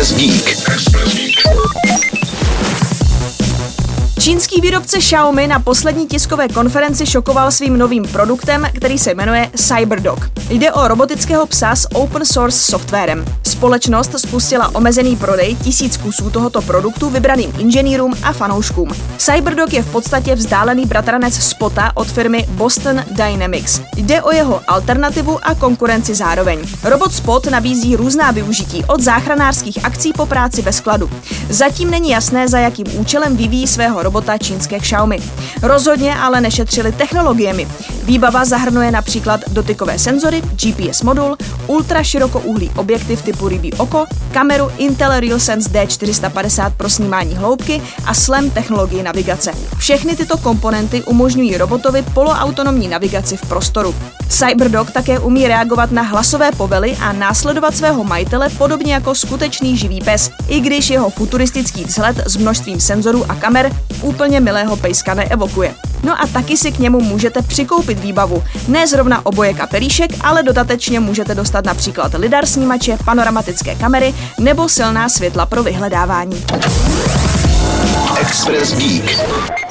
Express Geek. Čínský výrobce Xiaomi na poslední tiskové konferenci šokoval svým novým produktem, který se jmenuje CyberDog. Jde o robotického psa s open source softwarem. Společnost spustila omezený prodej tisíc kusů tohoto produktu vybraným inženýrům a fanouškům. CyberDog je v podstatě vzdálený bratranec Spota od firmy Boston Dynamics. Jde o jeho alternativu a konkurenci zároveň. Robot Spot nabízí různá využití od záchranářských akcí po práci ve skladu. Zatím není jasné, za jakým účelem vyvíjí svého robota čínské Xiaomi. Rozhodně ale nešetřili technologiemi. Výbava zahrnuje například dotykové senzory, GPS modul, ultra širokouhlý objektiv typu rybí oko, kameru Intel RealSense D450 pro snímání hloubky a SLAM technologii navigace. Všechny tyto komponenty umožňují robotovi poloautonomní navigaci v prostoru. CyberDog také umí reagovat na hlasové povely a následovat svého majitele podobně jako skutečný živý pes, i když jeho futuristický vzhled s množstvím senzorů a kamer úplně milého pejska neevokuje. No a taky si k němu můžete přikoupit výbavu. Ne zrovna obojek a pelíšek, ale dodatečně můžete dostat například lidar snímače, panoramatické kamery nebo silná světla pro vyhledávání. Express Geek.